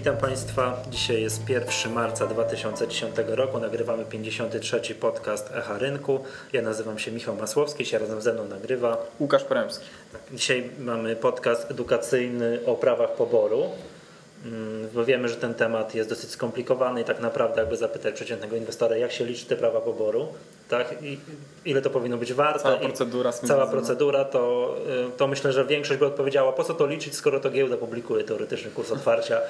Witam Państwa. Dzisiaj jest 1 marca 2010 roku. Nagrywamy 53. podcast Echa Rynku. Ja nazywam się Michał Masłowski, się razem ze mną nagrywa Łukasz Poremski. Dzisiaj mamy podcast edukacyjny o prawach poboru. Mm, bo wiemy, że ten temat jest dosyć skomplikowany i tak naprawdę jakby zapytać przeciętnego inwestora, jak się liczy te prawa poboru, tak? I ile to powinno być warte. Cała procedura. Cała procedura, to, y, to myślę, że większość by odpowiedziała, po co to liczyć, skoro to giełda publikuje teoretyczny kurs otwarcia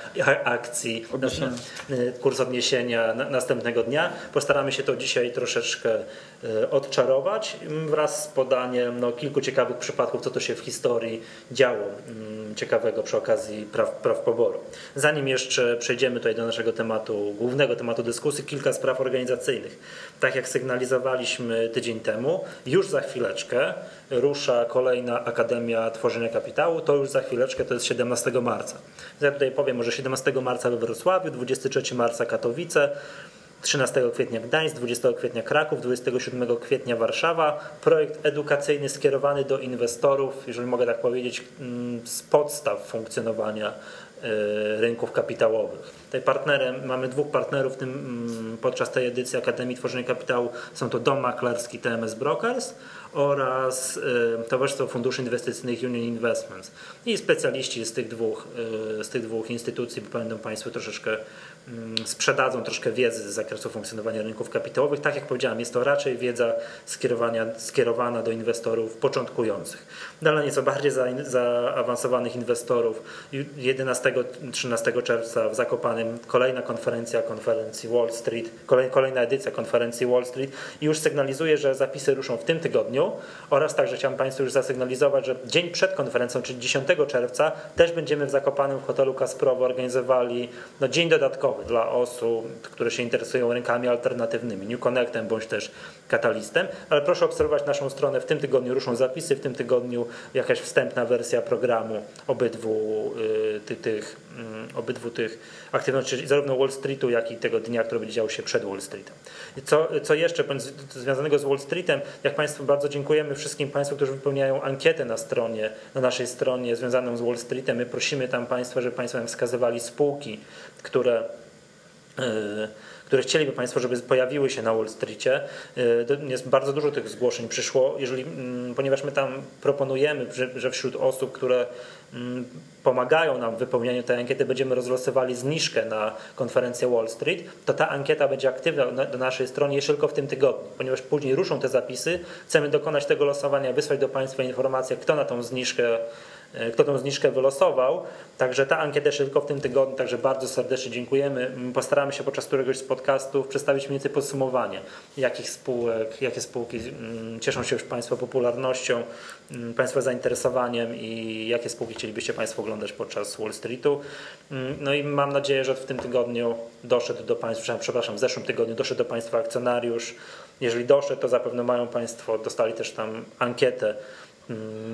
akcji, odniesienia. Y, kurs odniesienia następnego dnia. Postaramy się to dzisiaj troszeczkę y, odczarować wraz z podaniem no, kilku ciekawych przypadków, co to się w historii działo mm, ciekawego przy okazji praw, praw poboru. Zanim jeszcze przejdziemy tutaj do naszego tematu, głównego tematu dyskusji, kilka spraw organizacyjnych. Tak jak sygnalizowaliśmy tydzień temu, już za chwileczkę rusza kolejna Akademia Tworzenia Kapitału, to już za chwileczkę, to jest 17 marca. Ja tutaj powiem, może 17 marca we Wrocławiu, 23 marca Katowice, 13 kwietnia Gdańsk, 20 kwietnia Kraków, 27 kwietnia Warszawa. Projekt edukacyjny skierowany do inwestorów, jeżeli mogę tak powiedzieć, mm, z podstaw funkcjonowania rynków kapitałowych. Tutaj partnerem, mamy dwóch partnerów tym, mm, podczas tej edycji Akademii Tworzenia Kapitału. Są to Dom Maklerski TMS Brokers oraz e, Towarzystwo Funduszy Inwestycyjnych Union Investments. I specjaliści z tych dwóch, e, z tych dwóch instytucji będą Państwu troszeczkę mm, sprzedadzą troszkę wiedzy z zakresu funkcjonowania rynków kapitałowych. Tak jak powiedziałem, jest to raczej wiedza skierowana do inwestorów początkujących. Dla nieco bardziej zaawansowanych inwestorów 11-13 czerwca w Zakopanem kolejna konferencja konferencji Wall Street, kolejna edycja konferencji Wall Street i już sygnalizuję, że zapisy ruszą w tym tygodniu oraz także chciałem Państwu już zasygnalizować, że dzień przed konferencją, czyli 10 czerwca też będziemy w Zakopanem w hotelu Kasprowo organizowali no, dzień dodatkowy dla osób, które się interesują rynkami alternatywnymi, New Connectem bądź też Katalistem, ale proszę obserwować naszą stronę, w tym tygodniu ruszą zapisy, w tym tygodniu jakaś wstępna wersja programu obydwu y, tych, tych obydwu tych aktywności, zarówno Wall Streetu, jak i tego dnia, który będzie działo się przed Wall Streetem. Co, co jeszcze związanego z Wall Streetem, jak Państwu bardzo dziękujemy wszystkim Państwu, którzy wypełniają ankietę na stronie, na naszej stronie związaną z Wall Streetem. My prosimy tam Państwa, żeby Państwo nam wskazywali spółki, które yy, które chcieliby Państwo, żeby pojawiły się na Wall Streetie. Y, jest bardzo dużo tych zgłoszeń przyszło, jeżeli, mm, ponieważ my tam proponujemy, że, wśród osób, które mm, pomagają nam w wypełnianiu tej ankiety, będziemy rozlosowali zniżkę na konferencję Wall Street, to ta ankieta będzie aktywna do naszej strony jeszcze tylko w tym tygodniu, ponieważ później ruszą te zapisy, chcemy dokonać tego losowania, wysłać do Państwa informację, kto na tą zniżkę kto tą zniżkę wylosował. Także ta ankieta jeszcze tylko w tym tygodniu, także bardzo serdecznie dziękujemy. Mm, postaramy się podczas któregoś z podcastów przedstawić mniej więcej podsumowanie, jakich spółek, jakie spółki mm, cieszą się już Państwa popularnością, mm, Państwa zainteresowaniem i jakie spółki chcielibyście Państwo oglądać podczas Wall Streetu. No i mam nadzieję, że w tym tygodniu doszedł do Państwa, przepraszam, w zeszłym tygodniu doszedł do Państwa akcjonariusz. Jeżeli doszedł, to zapewne mają Państwo, dostali też tam ankietę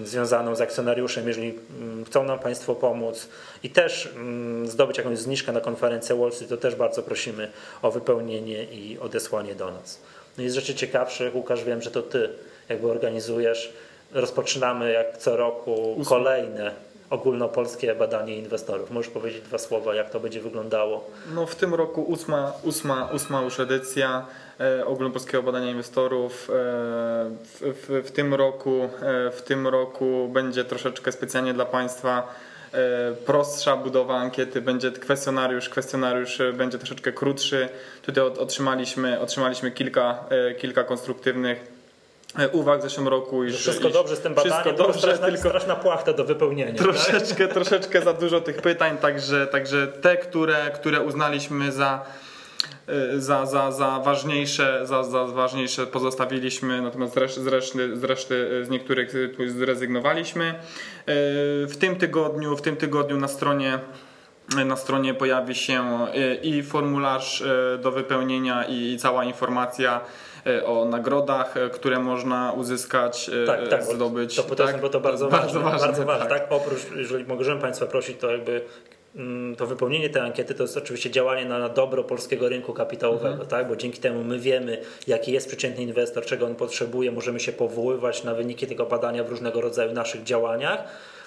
związaną z akcjonariuszem, jeżeli mm, chcą nam Państwo pomóc i też mm, zdobyć jakąś zniżkę na konferencję Wall Street, to też bardzo prosimy o wypełnienie i odesłanie do nas. No i z rzeczy ciekawszych, Łukasz, wiem, że to Ty jakby organizujesz. Rozpoczynamy jak co roku kolejne ogólnopolskie badanie inwestorów. Możesz powiedzieć dwa słowa, jak to będzie wyglądało? No w tym roku ósma, ósma, ósma już edycja ogólnopolskiego badania inwestorów. E, w, w, w, tym roku, e, w tym roku będzie troszeczkę specjalnie dla Państwa e, prostsza budowa ankiety, będzie kwestionariusz, kwestionariusz będzie troszeczkę krótszy. Tutaj otrzymaliśmy, otrzymaliśmy kilka, e, kilka konstruktywnych E, uwag w zeszłym roku. Iż, wszystko dobrze z tym badaniem, wszystko dobrze, straszna, tylko straszna płachta do wypełnienia. Troszeczkę, tak? troszeczkę za dużo tych pytań, także, także te, które, które uznaliśmy za e, za, za, za, ważniejsze, za, za ważniejsze pozostawiliśmy, natomiast z reszty, z, reszty, z, reszty, z niektórych zrezygnowaliśmy. E, w tym tygodniu, w tym tygodniu na stronie na stronie pojawi się i formularz do wypełnienia i cała informacja o nagrodach, które można uzyskać, tak, tak, zdobyć. To, tak? bo to bardzo, bardzo ważne. Bardzo ważne tak. tak. Oprócz, jeżeli możemy Państwa prosić, to jakby to wypełnienie tej ankiety to jest oczywiście działanie na dobro polskiego rynku kapitałowego, mhm. tak? bo dzięki temu my wiemy, jaki jest przeciętny inwestor, czego on potrzebuje, możemy się powoływać na wyniki tego badania w różnego rodzaju naszych działaniach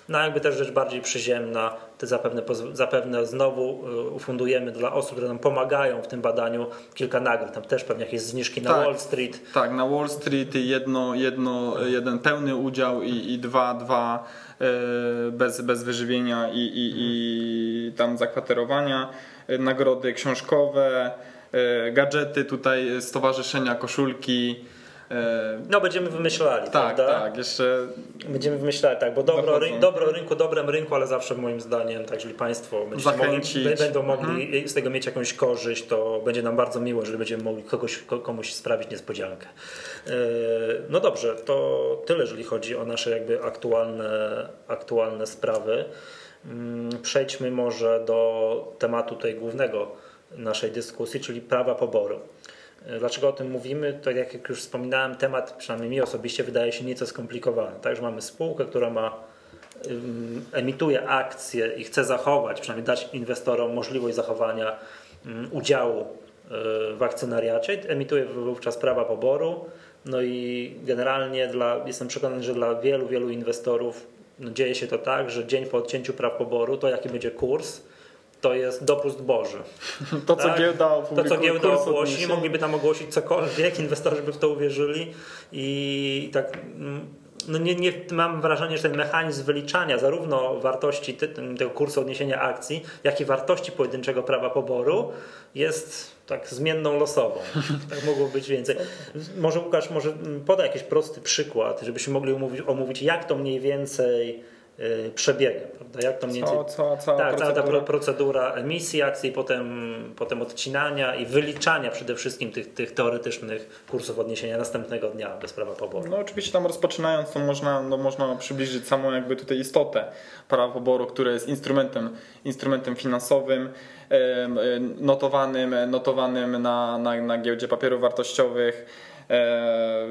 No jakby też rzecz bardziej przyziemna, to zapewne, zapewne znowu y, ufundujemy dla osób, które nam pomagają w tym badaniu kilka nagród. Tam też pewnie jakieś zniżki na Tak. Wall Street. Tak, na Wall Street jedno, jedno, jeden pełny udział i, i dwa, dwa bez, bez wyżywienia i, i, i tam zakwaterowania, e, nagrody książkowe, e, gadżety tutaj, stowarzyszenia, koszulki. E, No będziemy wymyślali, Tak, prawda? tak, jeszcze Będziemy wymyślali, tak, bo dobro, ryn, dobro rynku, dobrem rynku, ale zawsze moim zdaniem, tak, jeżeli Państwo mogli, będą mogli Mhm. z tego mieć jakąś korzyść, to będzie nam bardzo miło, jeżeli będziemy mogli kogoś, ko- komuś sprawić niespodziankę. Yy, No dobrze, to tyle, jeżeli chodzi o nasze jakby aktualne, aktualne sprawy. Mm, Przejdźmy może do tematu tutaj głównego naszej dyskusji, czyli prawa poboru. Dlaczego o tym mówimy? Tak jak już wspominałem, temat przynajmniej mi osobiście wydaje się nieco skomplikowany. Także mamy spółkę, która ma emituje akcje i chce zachować, przynajmniej dać inwestorom możliwość zachowania udziału y, w akcjonariacie, emituje wówczas prawa poboru. No i generalnie dla, jestem przekonany, że dla wielu, wielu inwestorów no, dzieje się to tak, że dzień po odcięciu praw poboru, to jaki będzie kurs, to jest dopust Boży. to, co Tak. giełda To, co giełda ogłosi, mogliby tam ogłosić cokolwiek, inwestorzy by w to uwierzyli i tak no nie, nie, mam wrażenie, że ten mechanizm wyliczania zarówno wartości tego kursu odniesienia akcji, jak i wartości pojedynczego prawa poboru jest tak zmienną losową. Tak mogło być więcej. Może Łukasz, może podaj jakiś prosty przykład, żebyśmy mogli omówić, omówić jak to mniej więcej przebiega, prawda? Jak to mniej więcej co, cała tak, cała ta procedura? pro- procedura emisji akcji, potem, potem odcinania i wyliczania przede wszystkim tych, tych teoretycznych kursów odniesienia następnego dnia bez prawa poboru. No oczywiście tam rozpoczynając to można, no, można przybliżyć samą jakby tutaj istotę prawa poboru, które jest instrumentem, instrumentem finansowym notowanym, notowanym na, na, na giełdzie papierów wartościowych. E,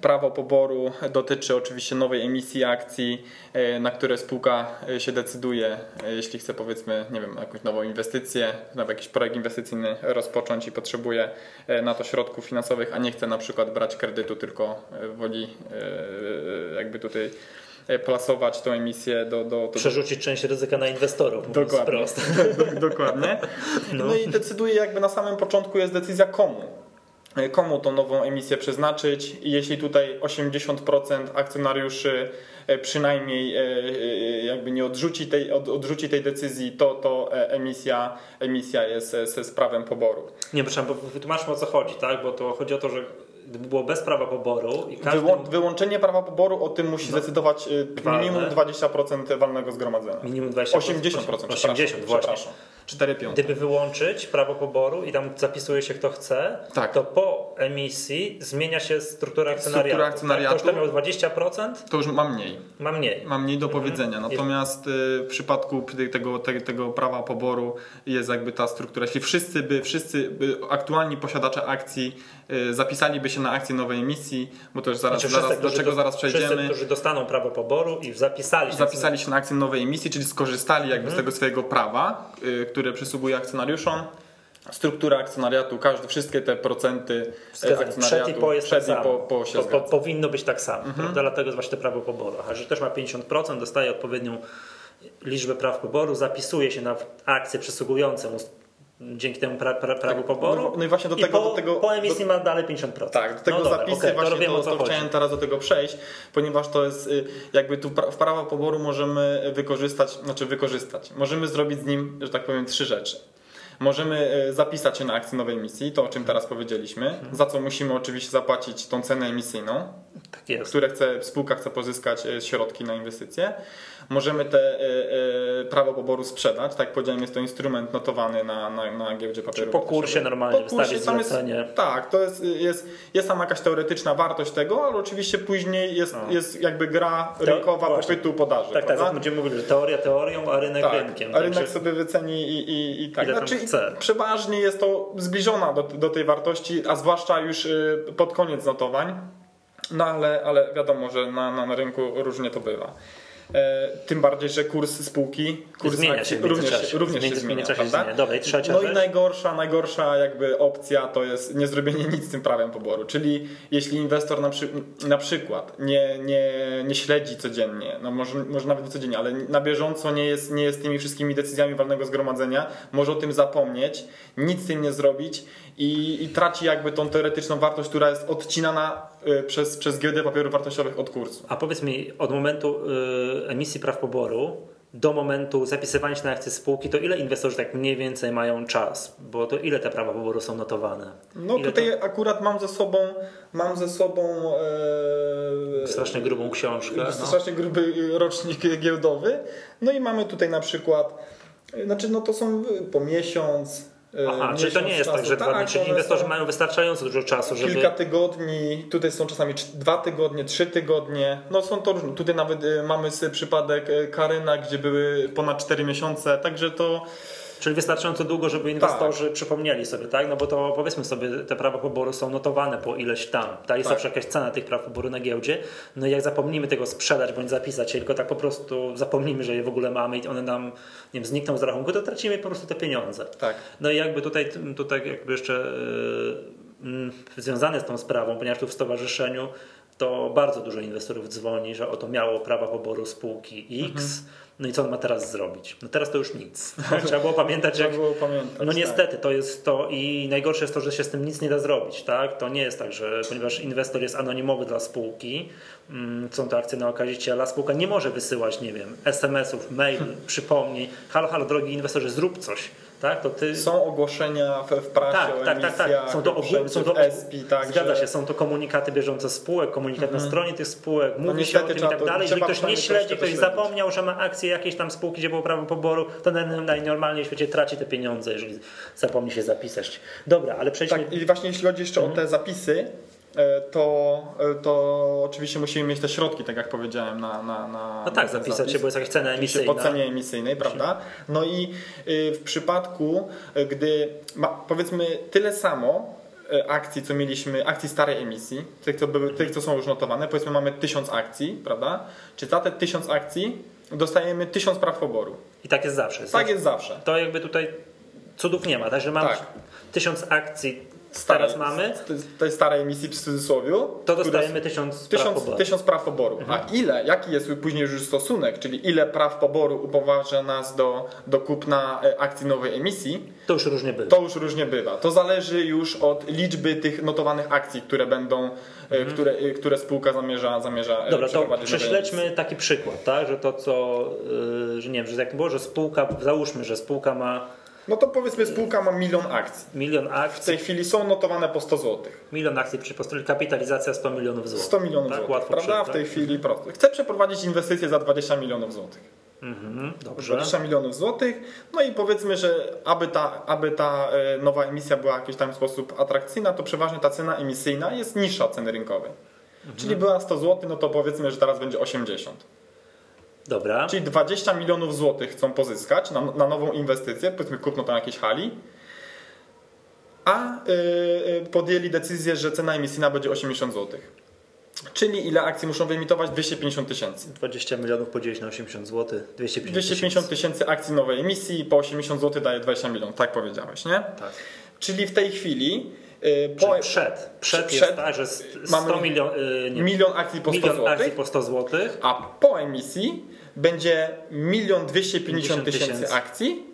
Prawo poboru dotyczy oczywiście nowej emisji akcji, e, na które spółka e, się decyduje, jeśli chce powiedzmy, nie wiem, jakąś nową inwestycję, nawet jakiś projekt inwestycyjny rozpocząć i potrzebuje na to środków finansowych, a nie chce na przykład brać kredytu, tylko woli jakby tutaj plasować tą emisję do, do, do, Przerzucić część ryzyka na inwestorów, Dokładnie. Dokładnie. No. i decyduje jakby na samym początku jest decyzja komu. E, Komu tą nową emisję przeznaczyć i jeśli tutaj 80% akcjonariuszy e, przynajmniej e, jakby nie odrzuci tej, od- odrzuci tej decyzji, to, to emisja, emisja jest ze sprawem poboru. Nie, proszę, bo wytłumaczmy o co chodzi, tak? Bo to chodzi o to, że gdyby było bez prawa poboru i każdy... Wyłą- wyłączenie prawa poboru o tym musi zdecydować e, Walne. minimum 20% walnego zgromadzenia. Minimum 20%. 80%, 80, właśnie. Przepraszam. 4 piąte. Gdyby wyłączyć prawo poboru i tam zapisuje się kto chce, Tak. to po emisji zmienia się struktura akcjonariatu. Struktura akcjonariatu. Tak? Ktoś, kto miał 20%, To już ma mniej. ma mniej. Ma mniej do Mhm. powiedzenia. Natomiast y, w przypadku te- tego, te- tego prawa poboru jest jakby ta struktura. Jeśli wszyscy by, wszyscy by aktualni posiadacze akcji y, zapisaliby się na akcję nowej emisji, bo to już zaraz, Znaczy, zaraz wszyscy, do czego do- zaraz Wszyscy, przejdziemy. którzy dostaną prawo poboru i zapisali się. Zapisali się na akcję nowej emisji, czyli skorzystali jakby z Mhm. tego swojego prawa, y, które przysługuje akcjonariuszom. Struktura akcjonariatu, każdy, wszystkie te procenty Przed akcjonariatu i po jest przed tak i po, po powinno być tak samo. Prawda? Dlatego jest właśnie to prawo poboru. A że też ma 50%, dostaje odpowiednią liczbę praw poboru, zapisuje się na akcje przysługujące mu dzięki temu pra, pra, prawu poboru. no i właśnie do tego- po, do tego- po emisji ma dalej 50%. Tak, do tego no dobra, zapisy to właśnie to, to chodzi. chciałem teraz do tego przejść, ponieważ to jest y, jakby tu w prawo poboru możemy wykorzystać, znaczy wykorzystać, możemy zrobić z nim, że tak powiem, trzy rzeczy. Możemy y, zapisać się na akcję nowej emisji, to o czym teraz powiedzieliśmy, za co musimy oczywiście zapłacić tą cenę emisyjną, Tak jest. które chce, spółka chce pozyskać e, środki na inwestycje. Możemy te e, e, prawo poboru sprzedać. Tak jak powiedziałem, jest to instrument notowany na, na, na giełdzie papierów. po kursie normalnie Po kursie jest. Tak, to jest, jest, jest tam jakaś teoretyczna wartość tego, ale oczywiście później jest, No. jest jakby gra rynkowa właśnie. popytu podaży. Tak, tak, prawda? jak będziemy mówili, że teoria teorią, a rynek Tak, rynkiem. a rynek sobie wyceni i, i, i tak. Znaczy, chce. przeważnie jest to zbliżona do, do tej wartości, a zwłaszcza już y, pod koniec notowań. No ale, ale wiadomo, że na, na, na rynku różnie to bywa. E, tym bardziej, że kurs spółki kurs zmienia się również, również się zmienia, się? Zmienia. Dobra, i trzecia no i najgorsza, najgorssza jakby opcja to jest nie zrobienie nic z tym prawem poboru. Czyli jeśli inwestor na, przy, na przykład nie, nie, nie śledzi codziennie, no może, może nawet nie codziennie, ale na bieżąco nie jest, nie jest tymi wszystkimi decyzjami walnego zgromadzenia, może o tym zapomnieć, nic z tym nie zrobić i, i traci jakby tą teoretyczną wartość, która jest odcinana przez, przez giełdę papierów wartościowych od kursu. A powiedz mi, od momentu y, emisji praw poboru do momentu zapisywania się na akcje spółki, to ile inwestorzy tak mniej więcej mają czas? Bo to ile te prawa poboru są notowane? No ile tutaj to... akurat mam ze sobą mam ze sobą e... strasznie grubą książkę. No. Strasznie gruby rocznik giełdowy. No i mamy tutaj na przykład znaczy no to są po miesiąc Aha, czyli to nie jest czasu. tak, że dwa dni, czyli inwestorzy mają wystarczająco dużo czasu, żeby... Kilka tygodni, tutaj są czasami dwa tygodnie, trzy tygodnie, no są to różne. Tutaj nawet y, mamy sobie przypadek y, Karyna, gdzie były ponad cztery miesiące, także to Czyli wystarczająco długo, żeby inwestorzy tak. przypomnieli sobie, tak? No bo to powiedzmy sobie, te prawa poboru są notowane po ileś tam. Ta jest tak. zawsze jakaś cena tych praw poboru na giełdzie. No i jak zapomnimy tego sprzedać bądź zapisać tylko tak po prostu zapomnimy, że je w ogóle mamy i one nam nie wiem, znikną z rachunku, to tracimy po prostu te pieniądze. Tak. No i jakby tutaj, tutaj jakby jeszcze yy, związane z tą sprawą, ponieważ tu w stowarzyszeniu to bardzo dużo inwestorów dzwoni, że oto miało prawa poboru spółki X. Mhm no i co on ma teraz zrobić? No teraz to już nic. Trzeba było pamiętać, jak... było pamiętać, No niestety, tak. to jest to i najgorsze jest to, że się z tym nic nie da zrobić. Tak? To nie jest tak, że ponieważ inwestor jest anonimowy dla spółki, mm, są to akcje na okaziciela, spółka nie może wysyłać, nie wiem, SMS-ów, mail, przypomnij, halo, halo, drogi inwestorze, zrób coś tak? To ty... Są ogłoszenia w, w prasie tak, o tak, tak, tak. Są to, ogół, są to tak, Zgadza że... się, są to komunikaty bieżące spółek, komunikat mhm. na stronie tych spółek, mówi no się o tym i tak dalej. Jeżeli ktoś nie śledzi, ktoś zapomniał, że ma akcje jakiejś tam spółki, gdzie było prawo poboru, to najnormalniej w świecie traci te pieniądze, jeżeli zapomni się zapisać. Dobra, ale przejdźmy... Tak, i właśnie jeśli chodzi jeszcze mhm. o te zapisy, to, e, to oczywiście musimy mieć te środki, tak jak powiedziałem, na. na, na no tak, na zapisać zapis. się, bo jest jakaś cena emisyjna. Po cenie emisyjnej, prawda? No i y, w przypadku, y, gdy ma, powiedzmy tyle samo y, akcji, co mieliśmy, akcji starej emisji, tych co, były, tych, co są już notowane, powiedzmy mamy tysiąc akcji, prawda? Czy za te tysiąc akcji dostajemy tysiąc praw poboru. I tak jest zawsze. Tak jest zawsze. To jakby tutaj cudów nie ma, także mam tak. tysiąc akcji starej, teraz mamy. Tej starej emisji w cudzysłowiu. To dostajemy tysiąc, tysiąc praw poboru. Tysiąc praw poboru. Mhm. A ile, jaki jest później już stosunek, czyli ile praw poboru upoważnia nas do, do kupna e, akcji nowej emisji, to już różnie bywa. To już różnie bywa. To zależy już od liczby tych notowanych akcji, które będą, e, mhm. które, e, które spółka zamierza, zamierza Dobra, to prześledźmy taki przykład, tak? że to co, że nie wiem, że jak było, że spółka, załóżmy, że spółka ma no to powiedzmy spółka ma milion akcji. Milion akcji. W tej chwili są notowane po 100 zł. Milion akcji przy postuli kapitalizacja 100 milionów złotych. 100 milionów tak, złotych, prawda? w tej chwili prosto. Chcę przeprowadzić inwestycje za 20 milionów złotych. Mhm, dobrze. 20 milionów złotych. No i powiedzmy, że aby ta, aby ta e, nowa emisja była w jakiś tam sposób atrakcyjna, to przeważnie ta cena emisyjna jest niższa od ceny rynkowej. Mhm. Czyli była 100 zł, no to powiedzmy, że teraz będzie 80. Dobra. Czyli 20 milionów złotych chcą pozyskać na, na nową inwestycję, powiedzmy kupno tam jakieś hali, a yy, podjęli decyzję, że cena emisyjna będzie 80 zł. Czyli ile akcji muszą wyemitować? 250 tysięcy. 20 milionów podzielić na 80 zł, 250 250 tysięcy akcji nowej emisji, po 80 zł daje 20 milionów, tak powiedziałeś, nie? Tak. Czyli w tej chwili po, przed, przed, przed jest tak, że 100 mamy milion, yy, milion akcji po 100 milion akcji po 100 zł, a po emisji będzie milion 250 tysięcy akcji.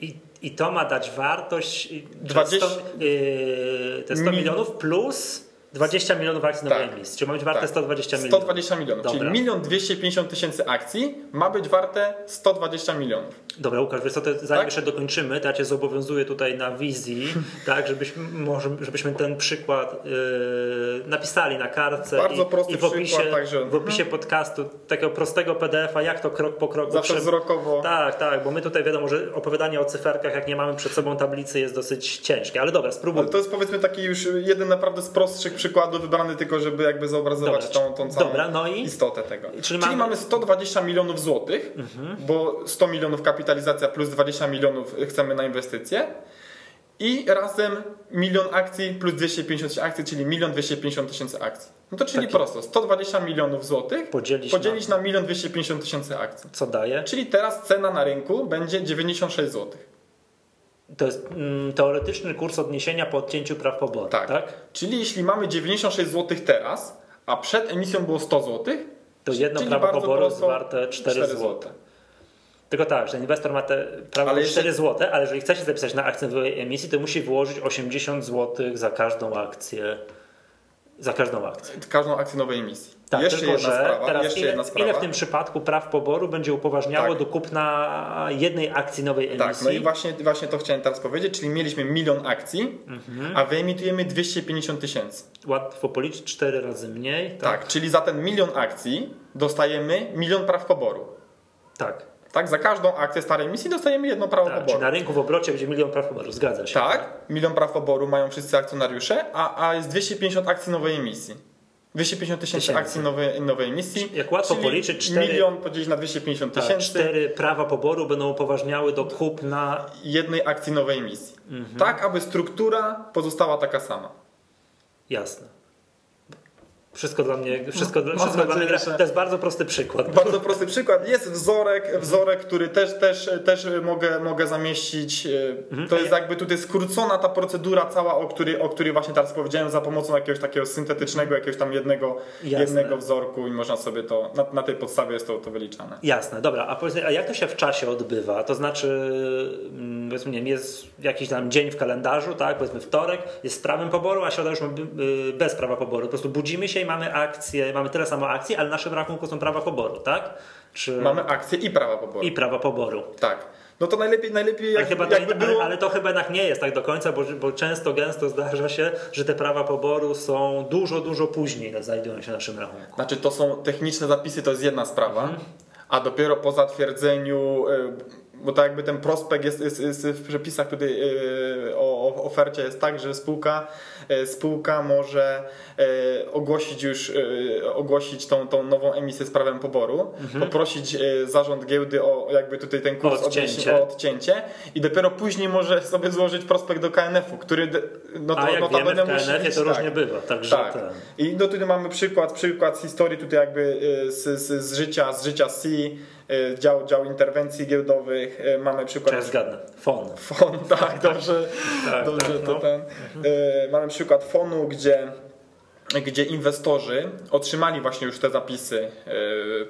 I, I to ma dać wartość 20, 100, yy, te 100 milionów plus 20 milionów akcji nowej tak. emisji. Czyli ma być warte tak. 120 milionów. 120 milionów. Dobra. Czyli milion 250 tysięcy akcji ma być warte 120 milionów. Dobra, Łukasz, wiesz co, to zanim tak? jeszcze dokończymy, to ja Cię zobowiązuję tutaj na wizji, tak, żebyśmy, może, żebyśmy ten przykład yy, napisali na kartce Bardzo i, prosty i w opisie, przykład, także... w opisie podcastu takiego prostego PDF-a, jak to krok po kroku. Zawsze wzrokowo. Tak, tak, bo my tutaj wiadomo, że opowiadanie o cyferkach, jak nie mamy przed sobą tablicy jest dosyć ciężkie, ale dobra, spróbujmy. Ale to jest powiedzmy taki już jeden naprawdę z prostszych przykładów wybrany tylko, żeby jakby zobrazować dobra, tą, tą całą dobra, no i? istotę tego. Czyli, Czyli mamy... mamy 120 milionów złotych, mhm. bo 100 milionów kapitalizacja plus 20 milionów chcemy na inwestycje. i razem milion akcji plus 250 akcji, czyli milion 250 tysięcy akcji. No to czyli Tak prosto, 120 milionów złotych Podzielić podzielić na milion 250 tysięcy akcji. Co daje? Czyli teraz cena na rynku będzie 96 zł. To jest mm, teoretyczny kurs odniesienia po odcięciu praw poboru. Tak. tak? Czyli jeśli mamy 96 zł teraz, a przed emisją było 100 zł, To jedno prawo poboru jest warte 4, 4 zł. Tylko tak, że inwestor ma te prawo Ale ale jeszcze- 4 zł, ale jeżeli chce się zapisać na akcję nowej emisji, to musi wyłożyć 80 zł za każdą akcję. Za każdą akcję. Każdą akcję nowej emisji. Tak, jeszcze tylko, jedna że sprawa. teraz jeszcze ile, jedna sprawa. ile w tym przypadku praw poboru będzie upoważniało Tak. do kupna jednej akcji nowej emisji? Tak, no i właśnie, właśnie to chciałem teraz powiedzieć, czyli mieliśmy milion akcji, Mhm. a wyemitujemy 250 tysięcy. Łatwo policzyć, 4 razy mniej. Tak. czyli za ten milion akcji dostajemy milion praw poboru. Tak. Tak, za każdą akcję starej emisji dostajemy jedno prawo tak. Czyli poboru. na rynku w obrocie będzie milion praw poboru. Zgadza się. Tak, milion praw poboru mają wszyscy akcjonariusze, a, a jest 250 akcji nowej emisji. 250 tysięcy akcji nowej, nowej emisji. Jak łatwo policzyć, cztery- Milion podzielić na 250 Tak, tysięcy cztery prawa poboru będą upoważniały do kupna. jednej akcji nowej emisji. Mhm. Tak, aby struktura pozostała taka sama. Jasne. Wszystko dla mnie, wszystko, Mam wszystko dla mnie. że- To jest bardzo prosty przykład. Bardzo prosty przykład. Jest wzorek, wzorek, który też, też, też mogę, mogę zamieścić. Mhm. To jest jakby tutaj skrócona ta procedura cała, o której, o której właśnie teraz powiedziałem, za pomocą jakiegoś takiego syntetycznego, jakiegoś tam jednego, Jasne. jednego wzorku i można sobie to, na, na tej podstawie jest to, to wyliczane. Jasne, dobra. A, powiedz, a jak to się w czasie odbywa? To znaczy, mm, powiedzmy, nie wiem, jest jakiś tam dzień w kalendarzu, tak? Powiedzmy wtorek, jest z prawem poboru, a środa już y, bez prawa poboru. Po prostu budzimy się i mamy akcje, mamy tyle samo akcji, ale w naszym rachunku są prawa poboru, tak? Czy... Mamy akcje i prawa poboru. I prawa poboru. Tak. No to najlepiej, najlepiej Ale, jak, chyba to, jakby ale, było... ale to chyba jednak nie jest tak do końca, bo, bo często, gęsto zdarza się, że te prawa poboru są dużo, dużo później znajdują się w naszym rachunku. Znaczy to są techniczne zapisy, to jest jedna sprawa, Mhm. a dopiero po zatwierdzeniu, y, bo tak jakby ten prospekt jest, jest, jest w przepisach tutaj y, o, o ofercie jest tak, że spółka, spółka może y, ogłosić już y, ogłosić tą, tą nową emisję z prawem poboru, poprosić y, zarząd giełdy o jakby tutaj ten kurs Mhm. O odcięcie. o odcięcie i dopiero później może sobie złożyć prospekt do KNF-u, który no to A jak wiemy, notabene w KNF-ie być, to tak. różnie bywa, także Tak. ten. I no tutaj mamy przykład, przykład z historii tutaj jakby z, z, z życia, z życia C, dział, dział interwencji giełdowych. Mamy Czy ja przykład zgadnę? FON. FON, tak, dobrze, Tak, dobrze tak, to no. ten. Mamy przykład FONu, gdzie gdzie inwestorzy otrzymali właśnie już te zapisy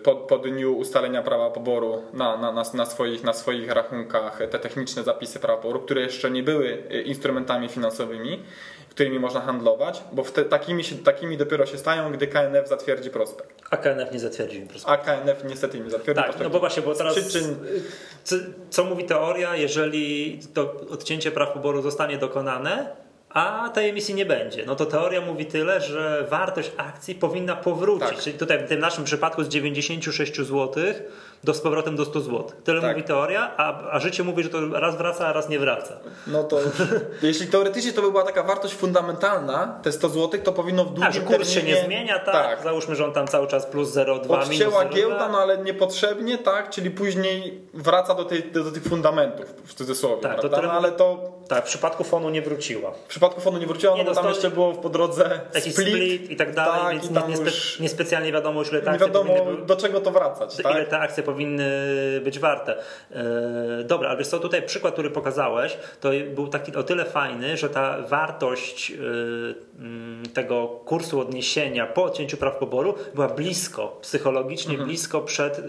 po, po dniu ustalenia prawa poboru na, na, na, na, swoich, na swoich rachunkach, te techniczne zapisy prawa poboru, które jeszcze nie były y, instrumentami finansowymi, którymi można handlować, bo wte, takimi, się, takimi dopiero się stają, gdy KNF zatwierdzi prospekt. A KNF nie zatwierdził mi prospektu. A KNF niestety nie zatwierdzi Tak, prospektu. no bo właśnie, bo teraz Przyczyn- co, co mówi teoria, jeżeli to odcięcie praw poboru zostanie dokonane, a tej emisji nie będzie, no to teoria mówi tyle, że wartość akcji powinna powrócić, Tak. czyli tutaj w tym naszym przypadku z 96 zł do z powrotem do 100 zł. Tyle Tak. mówi teoria, a, a życie mówi, że to raz wraca, a raz nie wraca. No to jeśli teoretycznie to by była taka wartość fundamentalna, te 100 zł, to powinno w długim A, że kurs się terminie... nie zmienia, tak, załóżmy, że on tam cały czas plus 0,2 minus Odcięła 0,2. giełda, no ale niepotrzebnie, tak? Czyli później wraca do, tej, do, do tych fundamentów, w cudzysłowie, Tak, to prawda? tyle- No, ale to Tak, w przypadku fonu nie wróciła. W przypadku fondu nie wróciło, Nie, no bo no tam jeszcze było po drodze Jakiś split, split, i tak dalej, tak, więc nie, niespe, już niespecjalnie wiadomo już ile te nie wiadomo były- do czego to wracać, ile tak? te akcje powinny być warte. E, dobra, ale wiesz co, tutaj przykład, który pokazałeś, to był taki o tyle fajny, że ta wartość e, mm, tego kursu odniesienia po odcięciu praw poboru była blisko, psychologicznie Mhm. blisko przed, e,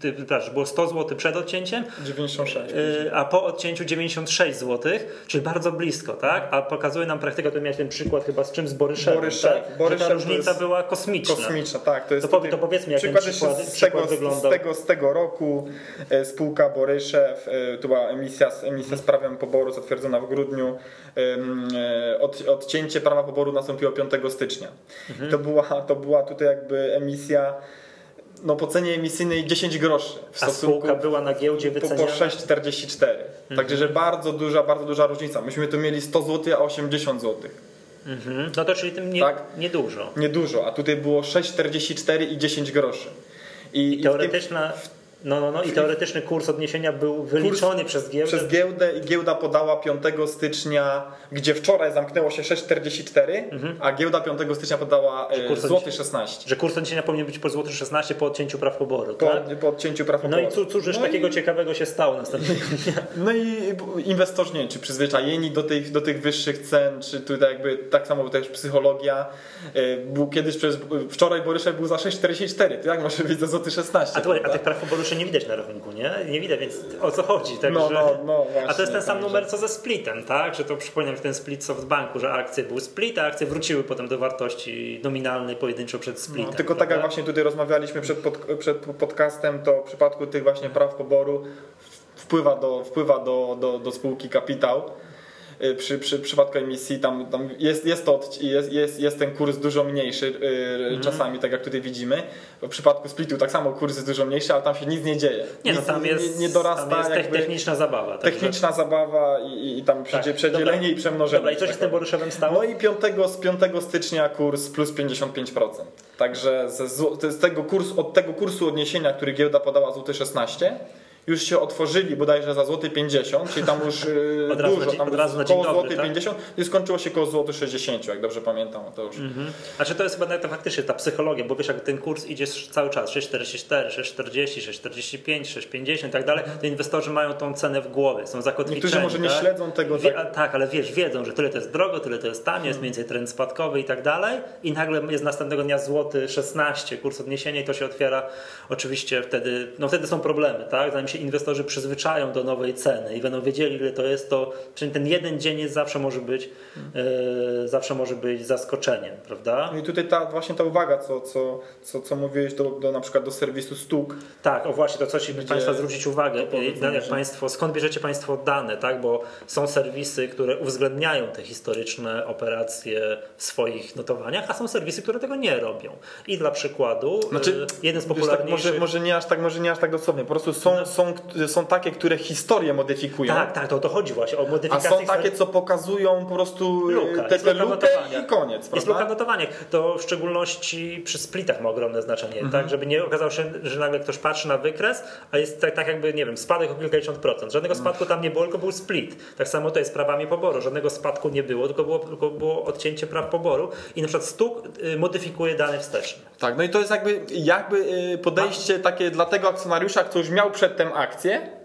ty, przepraszam, było 100 zł przed odcięciem, 96. e, a po odcięciu 96 zł, czyli bardzo blisko, tak? A pokazuje nam praktyka, to miałeś ten przykład chyba z czym, z Boryszewem, Boryszew. tak? To ta różnica była kosmiczna. Kosmiczna, tak. To, jest To po- to powiedzmy, jak ten przykład jeszcze przykład- z, przykład tego, z, wyglądał. tego, z tego roku e, spółka Boryszew, e, to była emisja, z- emisja z prawem poboru zatwierdzona w grudniu. E, Od, odcięcie prawa poboru nastąpiło 5 stycznia. Mhm. To, była, to była tutaj jakby emisja no, po cenie emisyjnej 10 groszy w A spółka była na giełdzie po, po wyceniana? 6,44. Także, że bardzo duża, bardzo duża różnica. Myśmy tu mieli 100 zł, a 80 zł. Mhm. No to czyli tym nie, Tak. niedużo. Niedużo, a tutaj było 6,44 i 10 groszy. I, i w tym, Teoretyczna, No, no, no i teoretyczny kurs odniesienia był wyliczony przez giełdę. Przez giełdę i giełda podała 5 stycznia, gdzie wczoraj zamknęło się 6,44, a giełda 5 stycznia podała e, kurs złoty 16. Że kurs odniesienia powinien być po złoty 16 po odcięciu praw poboru, Po, tak? po odcięciu praw No i poboru. cóż, cóż już No takiego i- ciekawego się stało następnego dnia? No i inwestorzy, nie wiem, czy przyzwyczajeni do tych, do tych wyższych cen, czy tutaj jakby tak samo też psychologia. E, Był kiedyś przez, wczoraj Boryszew był za 6,44, to jak może być za złoty 16? A, tu, a tych praw poboru jeszcze nie widać na rachunku, nie? Nie widać, więc o co chodzi? Także, No, no, no, właśnie, a to jest ten sam także- numer co ze splitem, tak? Że to przypominam, że ten split SoftBanku, że akcje były split, a akcje wróciły potem do wartości nominalnej pojedynczo przed splitem. No, tylko tak jak właśnie tutaj rozmawialiśmy przed, pod, przed podcastem, to w przypadku tych właśnie praw poboru wpływa do, wpływa do, do, do spółki kapitał. Y, Przy, przy przypadku emisji tam, tam jest, jest, to, jest, jest, jest ten kurs dużo mniejszy y, czasami, tak jak tutaj widzimy. W przypadku splitu tak samo kurs jest dużo mniejszy, ale tam się nic nie dzieje. Nie, no nic, tam jest, nie, nie dorasta tam jest techniczna zabawa. także- techniczna zabawa i, i- tam Tak, tak, przedzielenie dobra. i przemnożenie. Dobra, i co się z tym Boryszewem stało? No i 5, z 5 stycznia kurs plus 55%. Także zł- z tego kursu, od tego kursu odniesienia, który giełda podała złoty 16, już się otworzyli bodajże za złoty 50, czyli tam już yy, Od razu na dużo, dzień- tam od razu na dzień koło dobry, złoty tak? 50 i skończyło się koło złoty 60, jak dobrze pamiętam. To już. Mhm. Znaczy to jest chyba to faktycznie ta psychologia, bo wiesz, jak ten kurs idzie cały czas 6,44, 6,40, 6,45, 6,50 i tak dalej, to inwestorzy mają tą cenę w głowie, są zakotwiczeni. Niektórzy może nie tak? śledzą tego Wie, tak- a, tak, ale wiesz, wiedzą, że tyle to jest drogo, tyle to jest tanie, jest mniej więcej trend spadkowy i tak dalej i nagle jest następnego dnia złoty 16, kurs odniesienia i to się otwiera oczywiście wtedy, no wtedy są problemy, tak? Zanim się inwestorzy przyzwyczają do nowej ceny i będą wiedzieli ile to jest, to czyli ten jeden dzień jest, zawsze może być e, zawsze może być zaskoczeniem, prawda? No i tutaj ta, właśnie ta uwaga, co, co, co, co mówiłeś do, do, na przykład do serwisu Stuk, Tak, o właśnie to coś by Państwa zwrócić uwagę, jak państwo, skąd bierzecie Państwo dane, tak? bo są serwisy, które uwzględniają te historyczne operacje w swoich notowaniach, a są serwisy, które tego nie robią. I dla przykładu, Znaczy, e, jeden z Wiesz, tak, popularniejszych... może, może, nie aż tak, może nie aż tak dosłownie. Po prostu są, są, są takie, które historię modyfikują. tak, tak, to o to chodzi właśnie, o A modyfikację są takie, co pokazują po prostu e, Luka, te, jest te luka lukę i koniec, Jest prawda? luka w notowaniach. To w szczególności przy splitach ma ogromne znaczenie, Mhm. tak? Żeby nie okazało się, że nagle ktoś patrzy na wykres, a jest tak, tak jakby, nie wiem, spadek o kilkadziesiąt procent. Żadnego Mhm. spadku tam nie było, tylko był split. Tak samo to jest z prawami poboru. Żadnego spadku nie było, tylko było, tylko było odcięcie praw poboru i na przykład stuk y, modyfikuje dane wstecznie. Tak, no i to jest jakby, jakby e, podejście takie dla tego akcjonariusza, który już miał przedtem akcję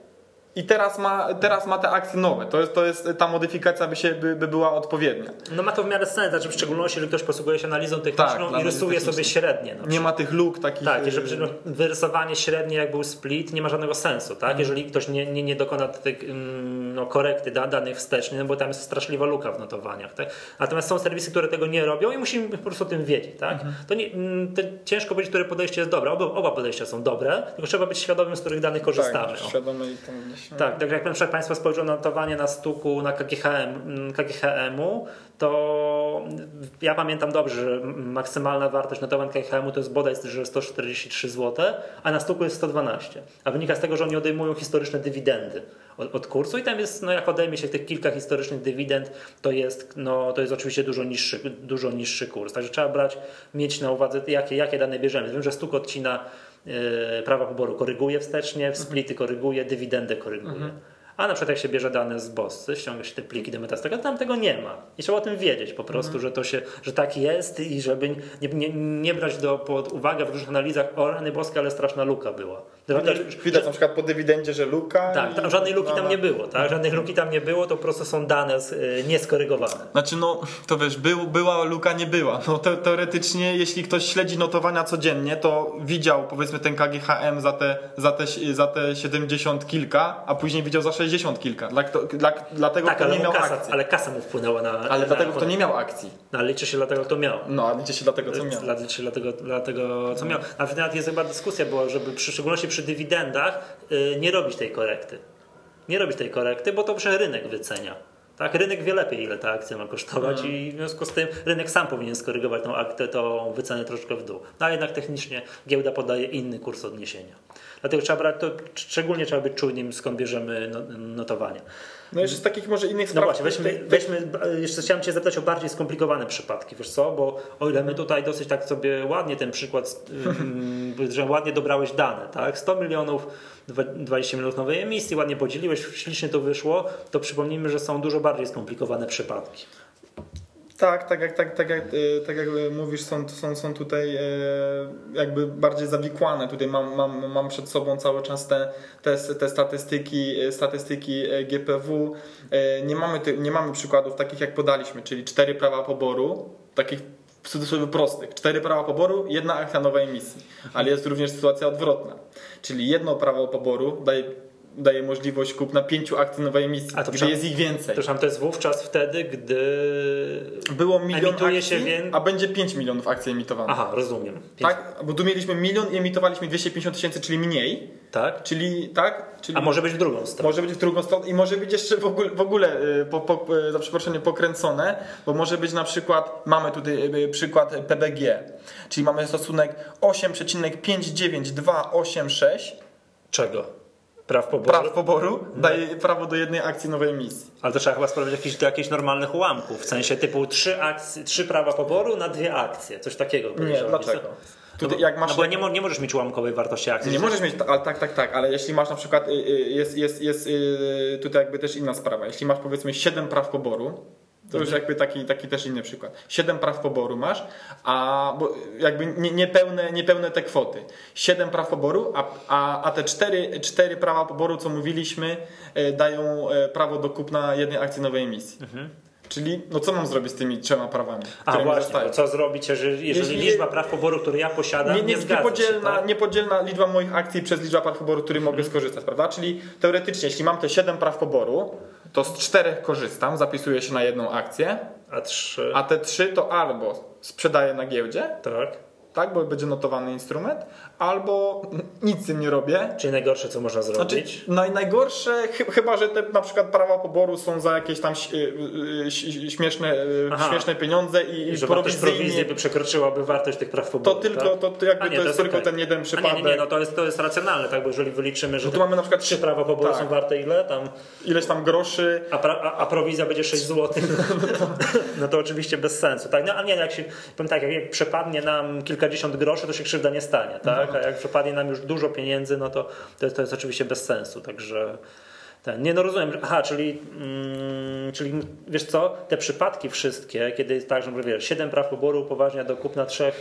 i teraz ma, teraz ma te akcje nowe. To jest, to jest ta modyfikacja by, się, by, by była odpowiednia. No ma to w miarę sens, znaczy w szczególności, jeżeli ktoś posługuje się analizą techniczną Tak, i rysuje sobie średnie. No, Nie ma tych luk takich... Tak, i że przy- no, wyrysowanie średnie jak był split nie ma żadnego sensu, tak? Mhm. Jeżeli ktoś nie, nie, nie dokona tych mm, no, korekty da, danych wstecznie, no bo tam jest straszliwa luka w notowaniach, tak? Natomiast są serwisy, które tego nie robią i musimy po prostu o tym wiedzieć, tak? Mhm. To, nie, mm, to ciężko powiedzieć, które podejście jest dobre. Oba, oba podejścia są dobre, tylko trzeba być świadomym, z których danych korzystamy. tak, o. świadome i tam. Tak, tak jak na przykład Państwo spojrzą na notowanie na stuku na KGHM, mm, KGHM-u, to ja pamiętam dobrze, że maksymalna wartość notowań KGHM-u to jest bodaj że 143 zł, a na stuku jest 112. A wynika z tego, że oni odejmują historyczne dywidendy od, od kursu i tam jest, no jak odejmie się tych kilka historycznych dywidend, to jest, no, to jest oczywiście dużo niższy, dużo niższy kurs. Także trzeba brać, mieć na uwadze, jakie, jakie dane bierzemy. Wiem, że stuk odcina prawa poboru koryguje wstecznie, splity koryguje, dywidendę koryguje. A na przykład jak się bierze dane z Bossy, ściąga się te pliki do Metastego, to tam tego nie ma. I trzeba o tym wiedzieć po prostu, że to się, że tak jest i żeby nie, nie, nie brać do, pod uwagę w różnych analizach o rany boskie, ale straszna luka była. Widać, widać na przykład po dywidendzie, że luka. Tak, tam żadnej luki no, tam no. nie było, tak? Żadnej luki tam nie było, to po prostu są dane z, y, nieskorygowane. Znaczy no, to wiesz, był, była luka, nie była. No te, teoretycznie, jeśli ktoś śledzi notowania codziennie, to widział powiedzmy ten KGHM za te, za te, za te 70 kilka, a później widział za 60 kilka. Dla, kto, dla, dlatego Tak, kto ale, nie miał kasa, akcji. ale kasa mu wpłynęła na. Ale na dlatego kto nie miał akcji. No, ale liczy się dlatego, kto miał. No, liczy się dlatego, co miał. Liczy się dlatego, dlatego co miał. Nawet nawet jest chyba dyskusja była, żeby przy, w szczególności przy dywidendach y, nie robić tej korekty. Nie robić tej korekty, bo to przecież rynek wycenia. Tak? Rynek wie lepiej, ile ta akcja ma kosztować i w związku z tym rynek sam powinien skorygować tą aktę, tą wycenę troszkę w dół. No a jednak technicznie giełda podaje inny kurs odniesienia. Dlatego trzeba brać to, szczególnie trzeba być czujnym, skąd bierzemy no, notowania. No jeszcze z takich może innych No spraw. właśnie, weźmy, weźmy, jeszcze chciałem Cię zapytać o bardziej skomplikowane przypadki, wiesz co, bo o ile my tutaj dosyć tak sobie ładnie ten przykład, ym, że ładnie dobrałeś dane, tak, 100 milionów, dwa- 20 milionów nowej emisji, ładnie podzieliłeś, ślicznie to wyszło, to przypomnijmy, że są dużo bardziej skomplikowane przypadki. Tak, tak jak, tak, tak, jak, e, tak jak mówisz, są, są, są tutaj e, jakby bardziej zawikłane. Tutaj mam, mam, mam przed sobą cały czas te, te, te statystyki, statystyki GPW. Nie mamy, nie mamy przykładów takich jak podaliśmy, czyli cztery prawa poboru, takich w cudzysłowie prostych. Cztery prawa poboru, jedna akcja nowej emisji. Ale jest również sytuacja odwrotna. Czyli jedno prawo poboru daje, daje możliwość kupna pięciu akcji nowej emisji, A to gdzie jest ich więcej. Przepraszam, to jest wówczas wtedy, gdy... Było milion akcji, wię- a będzie 5 milionów akcji emitowanych. Aha, rozumiem. Tak? Bo tu mieliśmy milion i emitowaliśmy 250 tysięcy, czyli mniej. Tak? Czyli tak? Czyli A może być w drugą stronę. może być w drugą stronę i może być jeszcze w ogóle, w ogóle y, po, po, y, za przeproszeniem pokręcone, bo może być na przykład, mamy tutaj y, przykład PBG, czyli mamy stosunek 8,59286 Czego? Praw poboru? praw poboru, daje prawo do jednej akcji nowej emisji. Ale to trzeba chyba sprawdzić jakichś, do jakichś normalnych ułamków, w sensie typu trzy, akcje, trzy prawa poboru na dwie akcje, coś takiego. Nie, dlaczego? No Tutaj bo, jak masz no bo nie, nie możesz mieć ułamkowej wartości akcji. Nie możesz mieć, ale tak, tak, tak, ale jeśli masz na przykład, y, y, jest, jest, jest y, tutaj jakby też inna sprawa, jeśli masz powiedzmy 7 praw poboru, to już jakby taki, taki też inny przykład. 7 praw poboru masz, a bo jakby nie- niepełne, niepełne te kwoty. 7 praw poboru, a, a, a te 4, 4 prawa poboru, co mówiliśmy, y, dają y, prawo do kupna jednej akcji nowej emisji. Czyli, no co mam zrobić z tymi trzema prawami, Mhm. A właśnie, bo co zrobić, jeżeli, jeżeli Jeśli- liczba praw poboru, które ja posiadam, nie, nie, nie, zgadza się, niepodzielna, tak? niepodzielna liczba moich akcji przez liczbę praw poboru, których mogę skorzystać, prawda? Czyli teoretycznie, jeśli mam te 7 praw poboru, to z czterech korzystam, zapisuję się na jedną akcję, A trzy, a te trzy to albo sprzedaję na giełdzie, tak? tak, bo będzie notowany instrument, albo nic z tym nie robię. Czyli najgorsze, co można Znaczy, zrobić. naj, najgorsze, chy- chyba że te na przykład prawa poboru są za jakieś tam y, y, śmieszne, y, Aha. śmieszne pieniądze i, i że prowizji by przekroczyłaby wartość tych praw to poboru. tylko, tak? to, to jakby A to, nie, jest tylko okej. ten jeden A przypadek. nie, nie, nie, no to jest, to jest racjonalne, tak? Bo jeżeli wyliczymy, że No tu mamy na przykład trzy prawa poboru tak. są warte ile tam, ileś tam groszy. a, pra, a, a prowizja będzie 6 zł, no to oczywiście bez sensu, tak? No a nie, jak się, powiem tak, jak, jak przepadnie nam kilkadziesiąt groszy, to się krzywda nie stanie, tak? Jak przepadnie nam już dużo pieniędzy, no to to jest, to jest oczywiście bez sensu, także... Ten, nie no rozumiem, aha, czyli, mm, czyli wiesz co, te przypadki wszystkie, kiedy jest tak, że mówię, wiesz, 7 praw poboru upoważnia do kupna trzech,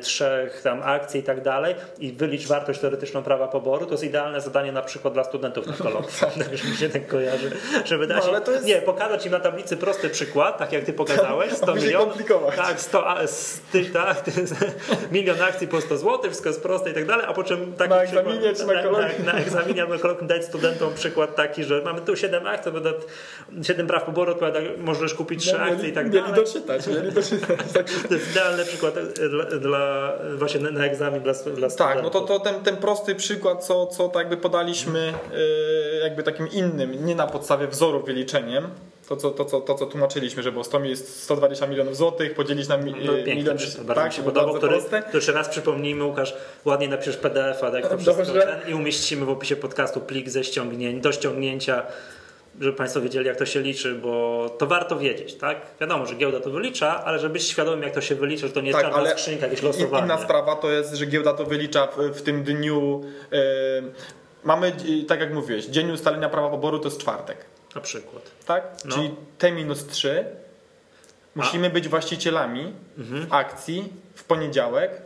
trzech tam akcji i tak dalej i wylicz wartość teoretyczną prawa poboru, to jest idealne zadanie na przykład dla studentów na kolokwium, także mi się tak kojarzy, że wyda No, jest- nie, pokazać im na tablicy prosty przykład, tak jak ty pokazałeś, 100 Aby się milionów, tak, 100, a, ty, tak, ty, milion akcji po 100 zł, wszystko jest proste i tak dalej, a po czym taki Na przykład- egzaminie czy na tak, kolokwium? tak, na egzaminie albo kolokwium dać studentom przykład taki, że mamy tu 7 akcji, to będę 7 praw poboru, odpowiada, możesz kupić 3 No, akcje i tak mieli dalej. doczytać, mieli doczytać. Tak, To jest idealny przykład dla, właśnie na, egzamin dla, dla studentów. tak no to, to ten, ten prosty przykład, co, co tak jakby podaliśmy yy, jakby takim innym, nie na podstawie wzorów wyliczeniem, to co, to, co, to, co tłumaczyliśmy, że 100 jest 120 milionów złotych, podzielić na mi, No, yy, piękny milion, przykład, bardzo mi tak, się było podobał, bardzo który, proste. to jeszcze raz przypomnijmy, Łukasz, ładnie napiszesz PDF-a tak, to wszystko Dobrze. ten, i umieścimy w opisie podcastu plik ze ściągnięć, do ściągnięcia, żeby Państwo wiedzieli, jak to się liczy, bo to warto wiedzieć, tak? Wiadomo, że giełda to wylicza, ale żeby być świadomym, jak to się wylicza, że to nie jest Tak, czarna ale skrzynka, jakieś losowanie. Inna sprawa to jest, że giełda to wylicza w, w tym dniu. Yy, mamy, yy, tak jak mówiłeś, dzień ustalenia prawa poboru to jest czwartek. Na przykład. Tak? No. Czyli T minus 3 musimy być właścicielami Mhm. akcji w poniedziałek,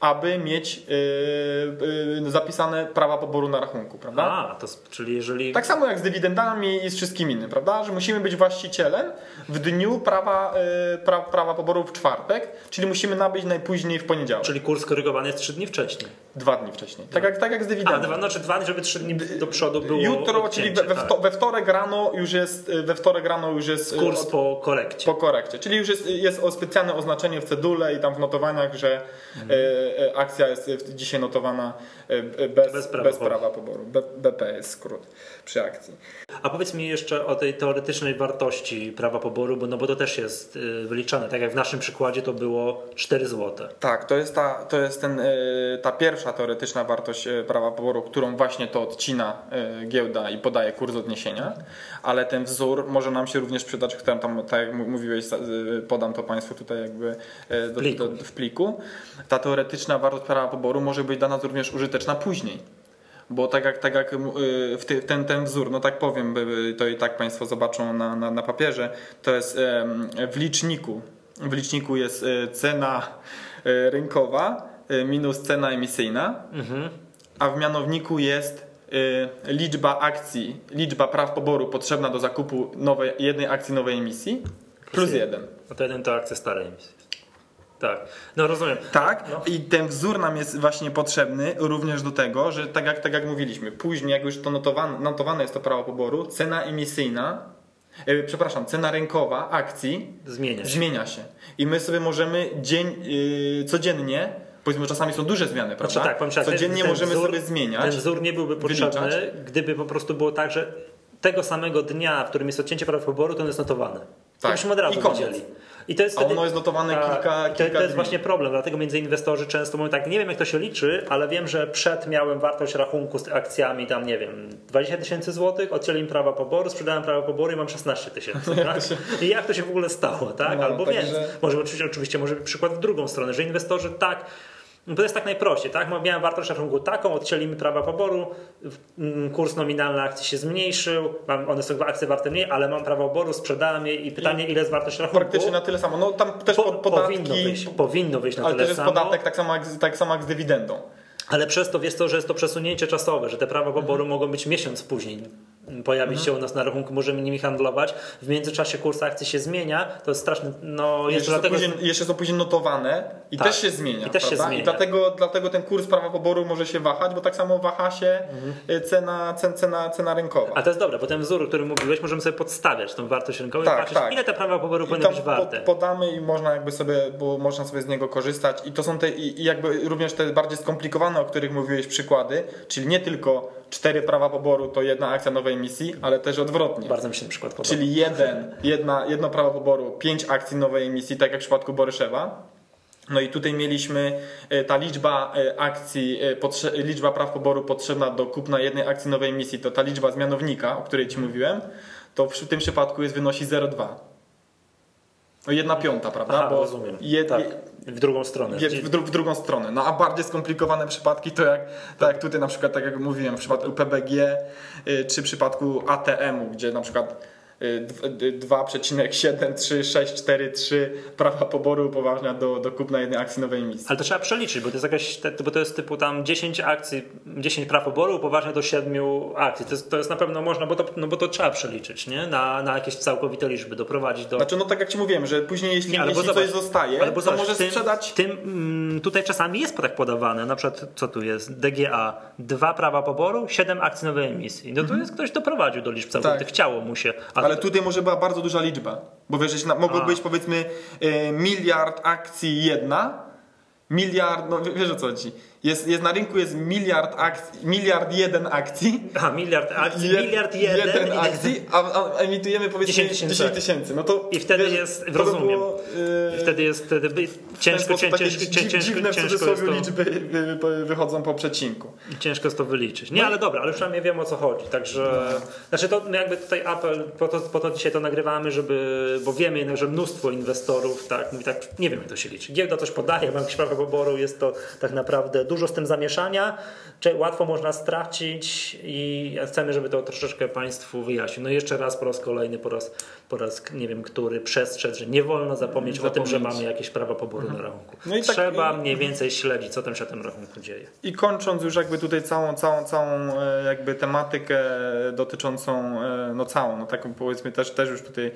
aby mieć yy, yy, zapisane prawa poboru na rachunku, prawda? A, to, czyli jeżeli... Tak samo jak z dywidendami i z wszystkim innym, prawda? Że musimy być właścicielem w dniu prawa, yy, pra, prawa poboru w czwartek, czyli musimy nabyć najpóźniej w poniedziałek. Czyli kurs korygowany jest 3 dni wcześniej. Dwa dni wcześniej. Tak jak, tak jak z dywidendą. A, dwa, znaczy dwa dni, żeby trzy dni do przodu było Jutro, odcięcie, czyli we, tak. we wtorek rano już jest, we wtorek rano już jest Kurs od- po korekcie. po korekcie. Czyli już jest, jest o specjalne oznaczenie w cedule i tam w notowaniach, że e, e, akcja jest dzisiaj notowana bez, Bez bez, prawa prawa, poboru. B, BP jest skrót przy akcji. A powiedz mi jeszcze o tej teoretycznej wartości prawa poboru, bo, no bo to też jest y, wyliczane. Tak jak w naszym przykładzie to było 4 zł. Tak, to jest, ta, to jest ten, ta pierwsza teoretyczna wartość e, prawa poboru, którą właśnie to odcina e, giełda i podaje kurs odniesienia, ale ten wzór może nam się również przydać, którym tam, tak jak mówiłeś, e, podam to Państwu tutaj jakby do, Pliku. do, w pliku. Ta teoretyczna wartość prawa poboru może być dla nas również użyteczna później. Bo tak jak, tak jak w ty, ten, ten wzór, no tak powiem, to i tak Państwo zobaczą na, na, na papierze, to jest w liczniku. W liczniku jest cena rynkowa minus cena emisyjna, a w mianowniku jest y, liczba akcji, liczba praw poboru potrzebna do zakupu nowej, jednej akcji nowej emisji plus jeden. No to jeden to akcja starej emisji. Tak, no rozumiem. Tak, No. i ten wzór nam jest właśnie potrzebny również do tego, że tak jak, tak jak mówiliśmy, później jak już to notowane, notowane jest to prawo poboru, cena emisyjna, e, przepraszam, cena rynkowa akcji Zmienia się. zmienia się. I my sobie możemy dzień, codziennie, powiedzmy czasami są duże zmiany, prawda? Znaczy tak, powiem codziennie ten możemy wzór- sobie zmieniać. Ten wzór nie byłby potrzebny, wyliczać. gdyby po prostu było tak, że tego samego dnia, w którym jest odcięcie prawa poboru, to on jest notowany. To Tak. byśmy od razu I koniec. wiedzieli. I to jest A ono jest notowane Tak, kilka- i to, kilka to jest właśnie problem, dlatego między inwestorzy często mówią tak, nie wiem jak to się liczy, ale wiem, że przed miałem wartość rachunku z akcjami tam, nie wiem, 20 tysięcy złotych, odcięli prawa poboru, sprzedałem prawa poboru i mam 16 tysięcy. Tak? I jak to się w ogóle stało, tak? No, Albo także- więcej. Może oczywiście, oczywiście może być przykład w drugą stronę, że inwestorzy tak no to jest tak najprościej, tak? Miałem wartość rachunku taką, odcięli mi prawa poboru, mm, kurs nominalny akcji się zmniejszył, mam, one są akcje warte mniej, ale mam prawo poboru, sprzedałem je i pytanie, ile jest wartość rachunku? Praktycznie na tyle samo. No tam też Po, pod, podatki, powinno, wyjść, powinno wyjść na ale tyle też jest samo, podatek tak samo, jak, tak samo jak z dywidendą. ale przez to wiesz to, że jest to przesunięcie czasowe, że te prawa poboru mogą być miesiąc później pojawić się u nas na rachunku, możemy nimi handlować. W międzyczasie kurs akcji się zmienia, to jest straszny, no Jeszcze są, dlatego... później, jeszcze są później notowane i Tak. też się zmienia. I też się zmienia. I dlatego, dlatego ten kurs prawa poboru może się wahać, bo tak samo waha się y, cena, cen, cena, cena rynkowa. A to jest dobre, bo ten wzór, o którym mówiłeś, możemy sobie podstawiać tą wartość rynkową Tak, i patrzeć, tak. ile te prawa poboru powinny być warte. pod- podamy i można jakby sobie, bo można sobie z niego korzystać i to są te i jakby również te bardziej skomplikowane, o których mówiłeś przykłady, czyli nie tylko cztery prawa poboru to jedna akcja nowej emisji, ale też odwrotnie. Bardzo mi się ten przykład podoba. Czyli jeden, jedna, jedno prawo poboru, pięć akcji nowej emisji, tak jak w przypadku Boryszewa. No i tutaj mieliśmy e, ta liczba e, akcji, e, liczba praw poboru potrzebna do kupna jednej akcji nowej emisji, to ta liczba z mianownika, o której Ci mówiłem, to w tym przypadku jest wynosi 0,2. No jedna piąta, prawda? Aha, rozumiem. jed- tak. W drugą stronę. jest w, dru- w drugą stronę. No a bardziej skomplikowane przypadki to jak, tak jak tutaj na przykład, tak jak mówiłem, w przypadku PBG y, czy w przypadku ATM-u, gdzie na przykład 2,73643 prawa poboru upoważnia do, do kupna jednej akcji nowej emisji. Ale to trzeba przeliczyć, bo to jest jakaś, bo to jest typu tam 10 akcji, 10 praw poboru upoważnia do 7 akcji. To jest, to jest na pewno można, bo to, no bo to trzeba przeliczyć, nie? Na, na jakieś całkowite liczby, doprowadzić do... Znaczy, no tak jak Ci mówiłem, że później jeśli, Nie, jeśli zobacz, coś zostaje, ale bo to zobacz, możesz w tym, sprzedać... tym, mm, tutaj czasami jest tak podawane, na przykład co tu jest, DGA, dwa prawa poboru, 7 akcji nowej emisji. No to jest ktoś doprowadził do liczb całkowitych, Tak. chciało mu się. A Ale tutaj może była bardzo duża liczba, bo wiesz, na, mogło być powiedzmy e, miliard akcji jedna, miliard, no wiesz o co chodzi, jest, jest na rynku jest miliard akcji, miliard jeden akcji, Aha, miliard akcji, miliard jeden, jeden akcji, a, a emitujemy powiedzmy 10 10 tysięcy. no to I wtedy wiesz, jest- rozumiem. było, I wtedy jest wtedy w ciężko, ciężko, ciężko, dzi- ciężko, dziwne w ciężko jest cudzysłowie to, liczby wy, wy, wychodzą po przecinku. ciężko jest to wyliczyć. Nie, ale dobra, ale przynajmniej wiem o co chodzi. Także, znaczy to jakby tutaj apel, po to, po to dzisiaj to nagrywamy, żeby, bo wiemy jednak, że mnóstwo inwestorów tak mówi tak, nie wiem jak to się liczy. Giełda coś podaje, mam jakieś prawo poboru, jest to tak naprawdę dużo z tym zamieszania, czy łatwo można stracić i chcemy, żeby to troszeczkę Państwu wyjaśnić. No i jeszcze raz po raz kolejny, po raz, po raz nie wiem który, przestrzec, że nie wolno zapomnieć, o tym, że Zapomnieć. mamy jakieś prawa poboru na rachunku. No i tak- Trzeba mniej więcej śledzić, co tam się na tym rachunku dzieje. I kończąc już jakby tutaj całą, całą, całą e, jakby tematykę dotyczącą, e, no całą, no taką powiedzmy też, też już tutaj e,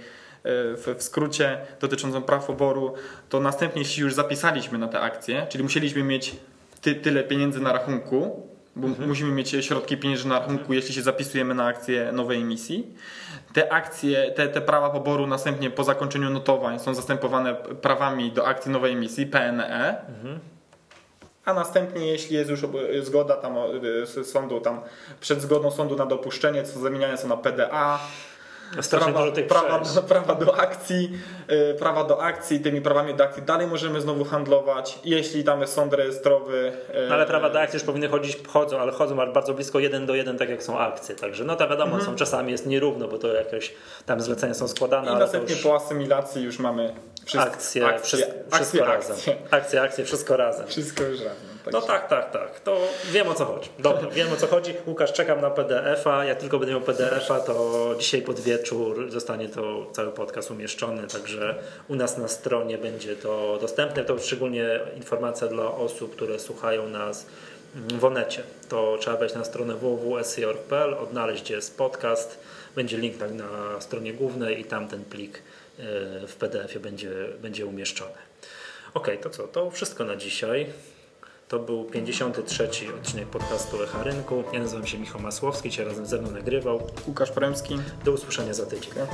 w, skrócie dotyczącą praw poboru, to następnie jeśli już zapisaliśmy na te akcje, czyli musieliśmy mieć ty, tyle pieniędzy na rachunku, bo musimy mieć środki pieniężne na rachunku, jeśli się zapisujemy na akcję nowej emisji. Te akcje, te, te prawa poboru następnie po zakończeniu notowań są zastępowane prawami do akcji nowej emisji, PNE. A następnie, jeśli jest już zgoda tam y, sądu, tam przed zgodą sądu na dopuszczenie, co zamieniane są na PDA, prawa, prawa, prawa do akcji, y, prawa do akcji, tymi prawami do akcji dalej możemy znowu handlować, jeśli tam jest sąd rejestrowy. No ale prawa do akcji już powinny chodzić, chodzą, ale chodzą bardzo blisko jeden do jeden, tak jak są akcje. Także no to wiadomo, Mhm. są czasami jest nierówno, bo to jakieś tam zlecenia są składane, I następnie już po asymilacji już mamy wszystko, akcje, akcje, wszystko, akcje, wszystko razem. akcje. Akcje, akcje, wszystko razem. Wszystko już razem. No Także- tak, tak, tak. To wiem o co chodzi. Dobra, wiem o co chodzi. Łukasz, czekam na PDF-a. Jak tylko będę miał PDF-a, to dzisiaj pod wieczór zostanie to cały podcast umieszczony, także u nas na stronie będzie to dostępne. To szczególnie informacja dla osób, które słuchają nas w Onecie. To trzeba wejść na stronę www.sc.org.pl, odnaleźć gdzie jest podcast. Będzie link na, na stronie głównej i tam ten plik e, w PDF-ie będzie, będzie umieszczony. Okej, to co? To wszystko na dzisiaj. To był 53 odcinek podcastu Echa Rynku. Ja nazywam się Michał Masłowski, cię razem ze mną nagrywał. Łukasz Poremski. Do usłyszenia za tydzień. Tak.